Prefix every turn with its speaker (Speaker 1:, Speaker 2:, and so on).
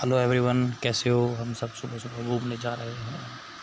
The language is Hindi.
Speaker 1: हेलो एवरीवन कैसे हो? हम सब सुबह सुबह घूमने जा रहे हैं।